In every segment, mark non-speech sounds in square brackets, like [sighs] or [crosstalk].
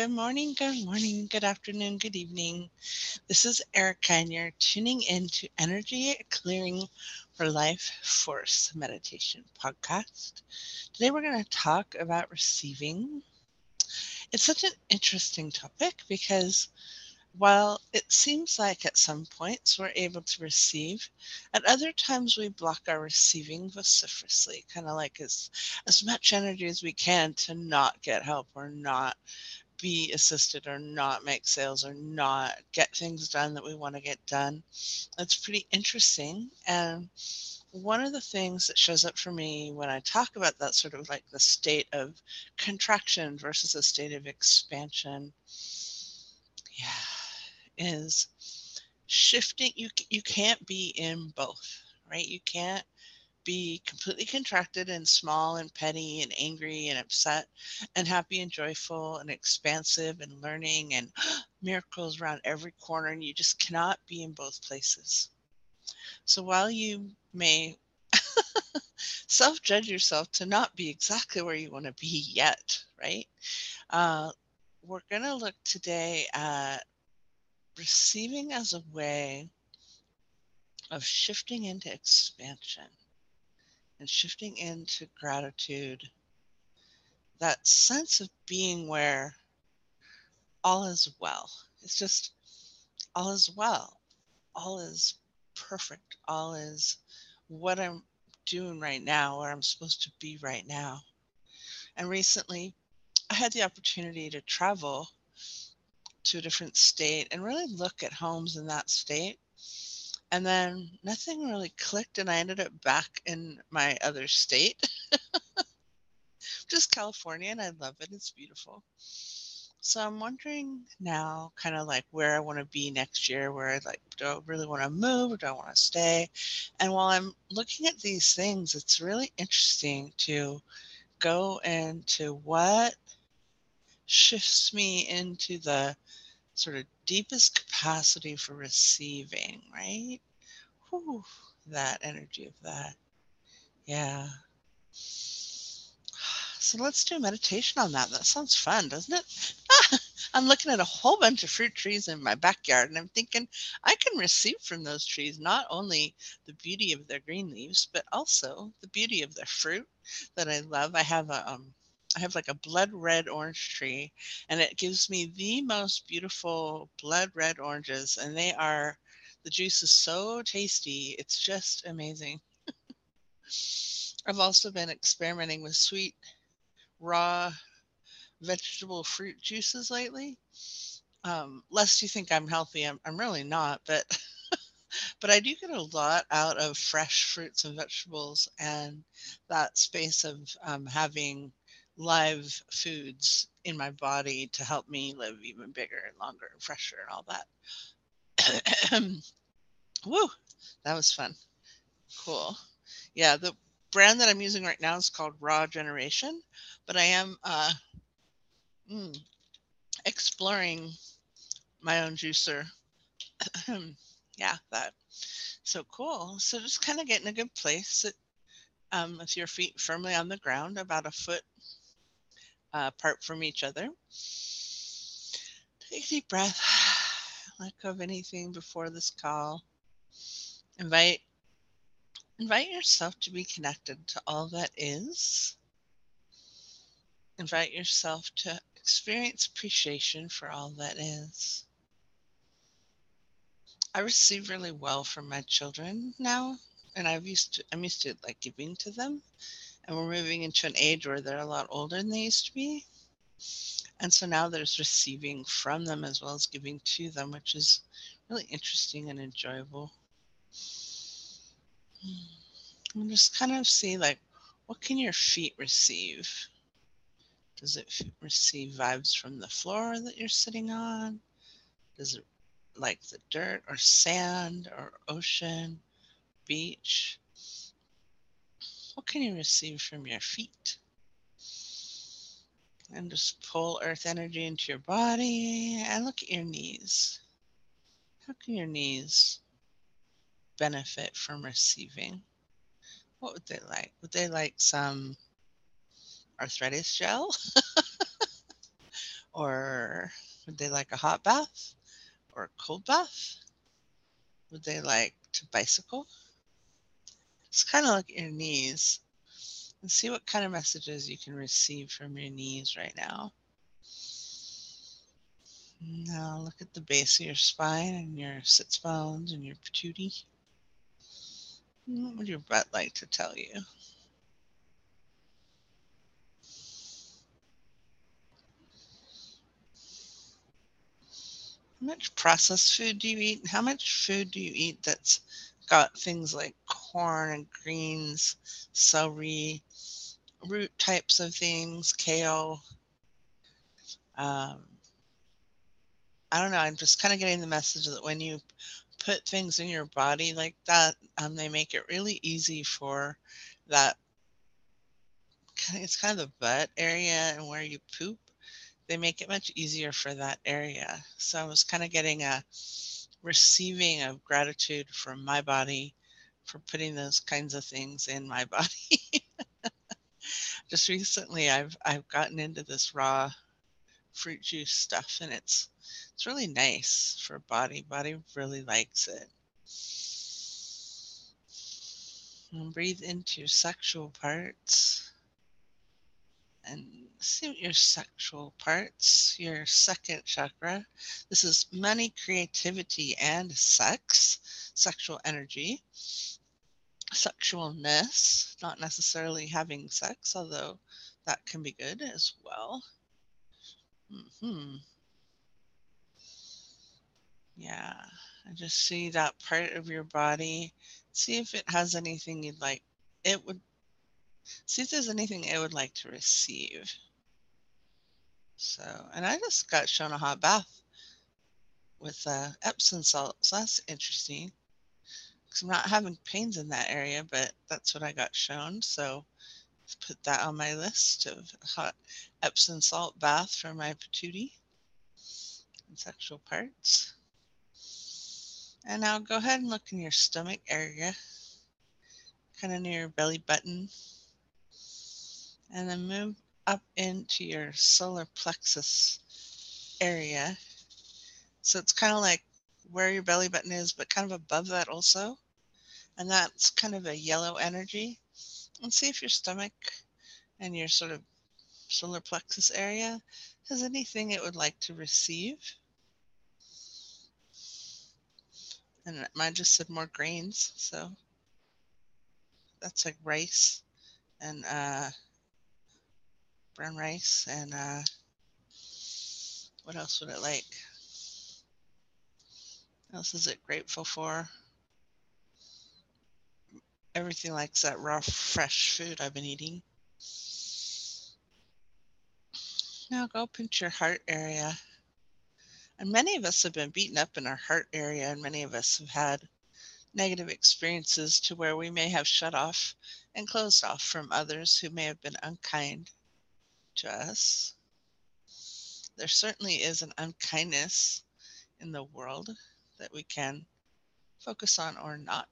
Good morning, good morning, good afternoon, good evening. This is Erica, and you're tuning in to Energy Clearing for Life Force Meditation Podcast. Today, we're going to talk about receiving. It's such an interesting topic because while it seems like at some points we're able to receive, at other times we block our receiving vociferously, kind of like as, as much energy as we can to not get help or not be assisted or not make sales or not get things done that we want to get done. It's pretty interesting. And one of the things that shows up for me when I talk about that sort of like the state of contraction versus a state of expansion, yeah, is shifting you you can't be in both right you can't be completely contracted and small and petty and angry and upset and happy and joyful and expansive and learning and [gasps] miracles around every corner and you just cannot be in both places. So while you may [laughs] self judge yourself to not be exactly where you want to be yet right uh, we're going to look today at receiving as a way of shifting into expansion and shifting into gratitude. That sense of being where all is well. It's just all is well. All is perfect. All is what I'm doing right now, where I'm supposed to be right now. And recently, I had the opportunity to travel to a different state and really look at homes in that state. And then nothing really clicked, and I ended up back in my other state, [laughs] just California, and I love it. It's beautiful. So I'm wondering now, kind of like where I want to be next year, where I like, do I really want to move or do I want to stay? And while I'm looking at these things, it's really interesting to go into what shifts me into the sort of deepest capacity for receiving, right? Whew, that energy of that. Yeah. [sighs] So let's do meditation on that. That sounds fun, doesn't it? [laughs] I'm looking at a whole bunch of fruit trees in my backyard and I'm thinking I can receive from those trees not only the beauty of their green leaves, but also the beauty of their fruit that I love. I have a um, I have like a blood red orange tree, and it gives me the most beautiful blood red oranges, and they are the juice is so tasty. It's just amazing. [laughs] I've also been experimenting with sweet raw vegetable fruit juices lately. Um, lest you think I'm healthy, I'm, I'm really not, but [laughs] but I do get a lot out of fresh fruits and vegetables and that space of um, having live foods in my body to help me live even bigger and longer and fresher and all that. [clears throat] Woo, that was fun. Cool. Yeah, the brand that I'm using right now is called Raw Generation, but I am uh, mm, exploring my own juicer. [clears throat] yeah, that. So cool. So just kind of get in a good place. Um, with your feet firmly on the ground, about a foot apart from each other. Take a deep breath. [sighs] Let go of anything before this call. Invite invite yourself to be connected to all that is. Invite yourself to experience appreciation for all that is. I receive really well from my children now, and I've used to, I'm used to like giving to them and we're moving into an age where they're a lot older than they used to be. And so now there's receiving from them as well as giving to them, which is really interesting and enjoyable. And just kind of see like, what can your feet receive? Does it receive vibes from the floor that you're sitting on? Does it like the dirt or sand or ocean, beach? What can you receive from your feet? And just pull earth energy into your body and look at your knees. How can your knees benefit from receiving? What would they like? Would they like some arthritis gel? [laughs] Or would they like a hot bath or a cold bath? Would they like to bicycle? Just kind of look at your knees and see what kind of messages you can receive from your knees right now. Now look at the base of your spine and your sits bones and your patootie. What would your butt like to tell you? How much processed food do you eat? How much food do you eat that's got things like corn and greens, celery, root types of things, kale? Um, I don't know. I'm just kind of getting the message that when you put things in your body like that, um, they make it really easy for that. It's kind of the butt area and where you poop they make it much easier for that area. So I was kind of getting a receiving of gratitude from my body for putting those kinds of things in my [laughs] body. Just recently I've I've gotten into this raw fruit juice stuff and it's it's really nice for body. Body really likes it. And breathe into your sexual parts and see your sexual parts, your second chakra. This is money, creativity, and sex, sexual energy, sexualness, not necessarily having sex, although that can be good as well. Hmm. Yeah, I just see that part of your body. See if it has anything you'd like. It would see if there's anything it would like to receive. So, and I just got shown a hot bath with uh, Epsom salt. So that's interesting. Because I'm not having pains in that area, but that's what I got shown. So let's put that on my list of hot Epsom salt bath for my patootie and sexual parts. And now go ahead and look in your stomach area, kind of near your belly button and then move up into your solar plexus area. So it's kind of like where your belly button is, but kind of above that also. And that's kind of a yellow energy. And see if your stomach and your sort of solar plexus area has anything it would like to receive. And mine just said more grains. So that's like rice and uh, brown rice and uh, what else would it like? What else is it grateful for? Everything likes that raw, fresh food I've been eating. Now go pinch your heart area. And many of us have been beaten up in our heart area, and many of us have had negative experiences to where we may have shut off and closed off from others who may have been unkind us. There certainly is an unkindness in the world that we can focus on or not.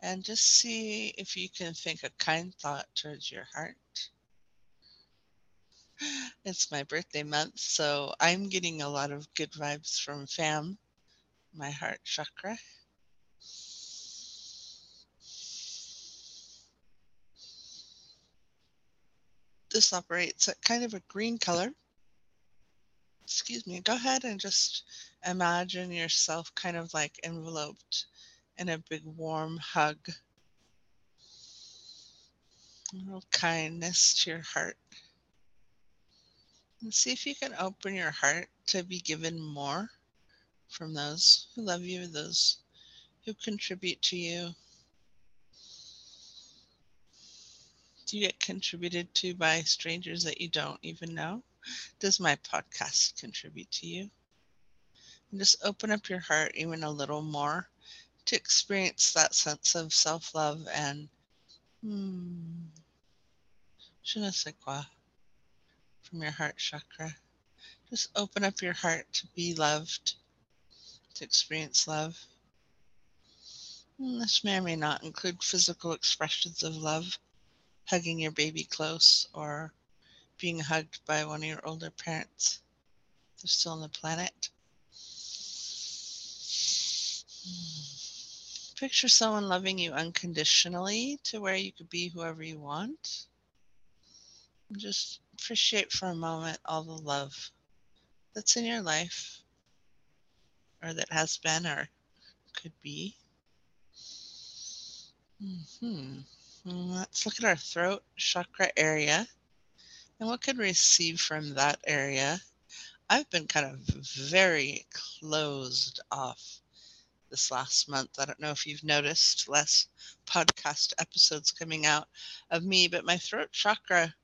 And just see if you can think a kind thought towards your heart. [sighs] It's my birthday month, so I'm getting a lot of good vibes from FAM, my heart chakra. This operates at kind of a green color. Excuse me, go ahead and just imagine yourself kind of like enveloped in a big warm hug. A little kindness to your heart. And see if you can open your heart to be given more from those who love you, those who contribute to you, Do you get contributed to by strangers that you don't even know? Does my podcast contribute to you? And just open up your heart even a little more to experience that sense of self love and hmm, je ne sais quoi from your heart chakra. Just open up your heart to be loved, to experience love. And this may or may not include physical expressions of love hugging your baby close or being hugged by one of your older parents. They're still on the planet. Picture someone loving you unconditionally to where you could be whoever you want. Just appreciate for a moment all the love that's in your life or that has been or could be. Hmm. Let's look at our throat chakra area and what could receive from that area. I've been kind of very closed off this last month. I don't know if you've noticed less podcast episodes coming out of me, but my throat chakra,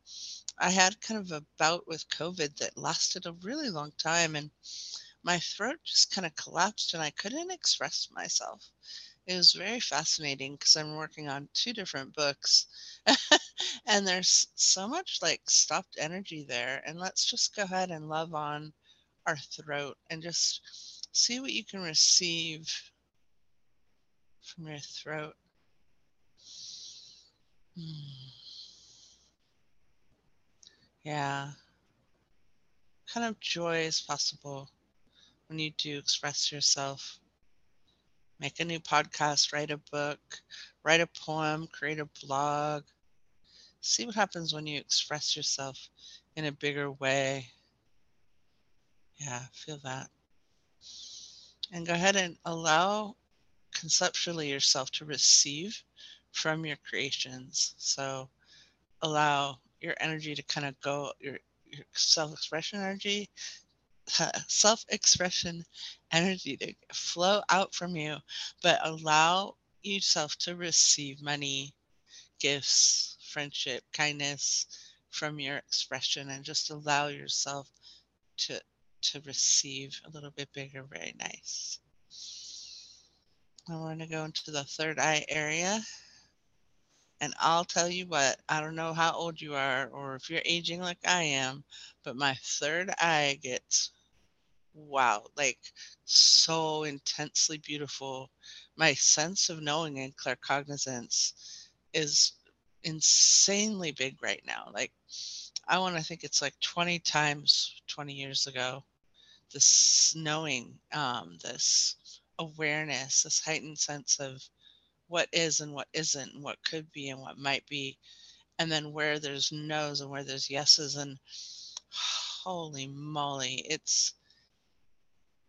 I had kind of a bout with COVID that lasted a really long time and my throat just kind of collapsed and I couldn't express myself. It was very fascinating because I'm working on two different books [laughs] and there's so much like stopped energy there. And let's just go ahead and love on our throat and just see what you can receive from your throat. [sighs] Yeah. What kind of joy is possible when you do express yourself? Make a new podcast, write a book, write a poem, create a blog. See what happens when you express yourself in a bigger way. Yeah, feel that. And go ahead and allow conceptually yourself to receive from your creations. So allow your energy to kind of go, your, your self expression energy, self expression energy to flow out from you, but allow yourself to receive money, gifts, friendship, kindness from your expression and just allow yourself to to receive a little bit bigger very nice I want to go into the third eye area. And I'll tell you what, I don't know how old you are or if you're aging like I am, but my third eye gets wow, like so intensely beautiful. My sense of knowing and claircognizance is insanely big right now. Like, I want to think it's like 20 times 20 years ago. This knowing, um, this awareness, this heightened sense of what is and what isn't, and what could be and what might be, and then where there's no's and where there's yeses. And [sighs] holy moly, it's,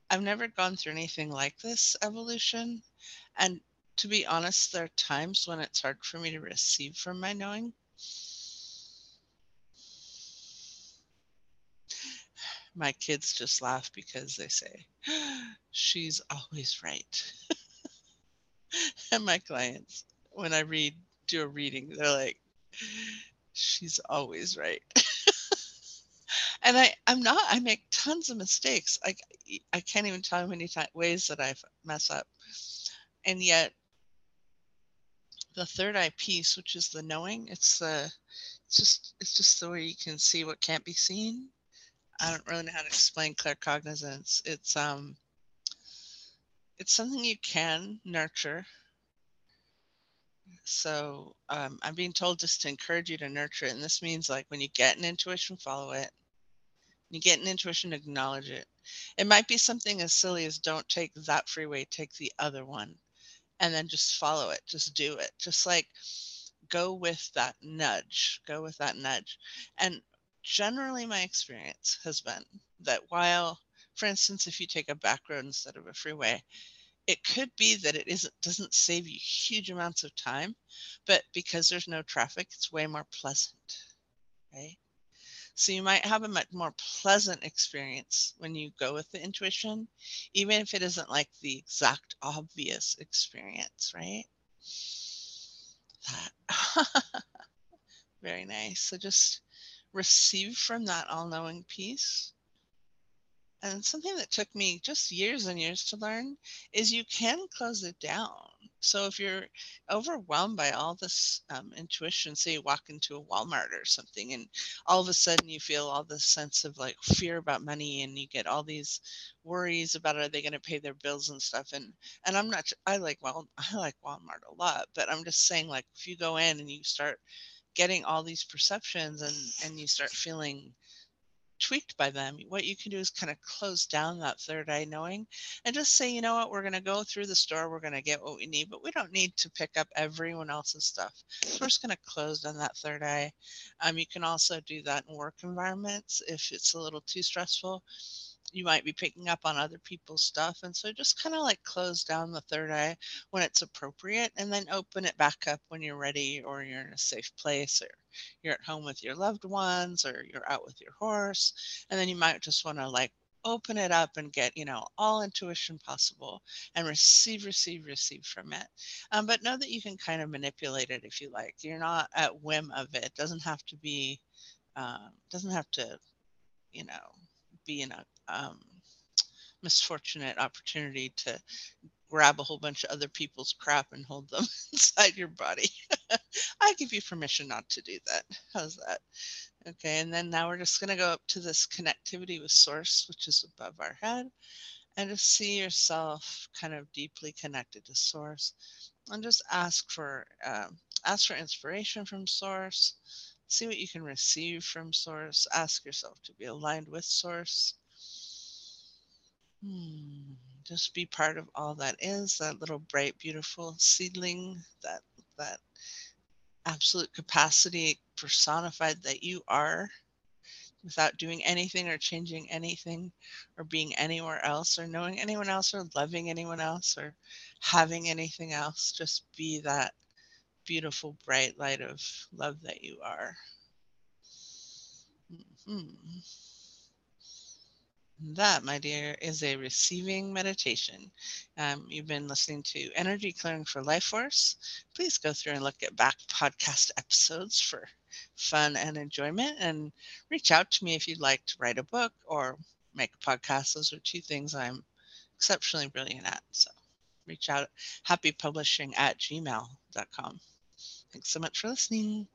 I've never gone through anything like this evolution. And to be honest, there are times when it's hard for me to receive from my knowing. My kids just laugh because they say, she's always right. [laughs] and my clients, when I read, do a reading, they're like, she's always right. [laughs] and I, I'm not, I make tons of mistakes. I, I can't even tell how many ways that I mess up. And yet, the third eye piece, which is the knowing, it's the, it's just, it's just the way you can see what can't be seen. I don't really know how to explain claircognizance. It's um, it's something you can nurture. So um, I'm being told just to encourage you to nurture it. And this means like when you get an intuition, follow it. You get an intuition, acknowledge it. It might be something as silly as don't take that freeway, take the other one. And then just follow it. Just do it. Just like go with that nudge. Go with that nudge. And generally my experience has been that while for instance, if you take a back road instead of a freeway, it could be that it isn't doesn't save you huge amounts of time, but because there's no traffic, it's way more pleasant, right? So you might have a much more pleasant experience when you go with the intuition, even if it isn't like the exact obvious experience, right? [laughs] Very nice. So just receive from that all-knowing piece and something that took me just years and years to learn is you can close it down. So if you're overwhelmed by all this um, intuition, say you walk into a Walmart or something, and all of a sudden you feel all this sense of like fear about money, and you get all these worries about are they going to pay their bills and stuff. And and I'm not I like well [laughs] I like Walmart a lot, but I'm just saying like if you go in and you start getting all these perceptions and and you start feeling tweaked by them, what you can do is kind of close down that third eye knowing and just say, you know what, we're going to go through the store, we're going to get what we need, but we don't need to pick up everyone else's stuff. So we're just going to close down that third eye. Um, you can also do that in work environments if it's a little too stressful you might be picking up on other people's stuff. And so just kind of like close down the third eye when it's appropriate and then open it back up when you're ready or you're in a safe place or you're at home with your loved ones or you're out with your horse. And then you might just want to like open it up and get you know all intuition possible and receive receive receive from it um, but know that you can kind of manipulate it if you like you're not at whim of it, it doesn't have to be um, doesn't have to you know be in a um, misfortunate opportunity to grab a whole bunch of other people's crap and hold them [laughs] inside your body. [laughs] I give you permission not to do that. How's that? Okay, and then now we're just going to go up to this connectivity with source, which is above our head, and just see yourself kind of deeply connected to source, and just ask for um, ask for inspiration from source. See what you can receive from source. Ask yourself to be aligned with source Hmm. Just be part of all that is that little bright, beautiful seedling, that that absolute capacity personified that you are without doing anything or changing anything or being anywhere else or knowing anyone else or loving anyone else or having anything else. Just be that beautiful, bright light of love that you are. Mm-hmm. That, my dear, is a receiving meditation. Um, you've been listening to Energy Clearing for Life Force. Please go through and look at back podcast episodes for fun and enjoyment and reach out to me if you'd like to write a book or make a podcast. Those are two things I'm exceptionally brilliant at. So reach out happypublishing at gmail.com. Thanks so much for listening.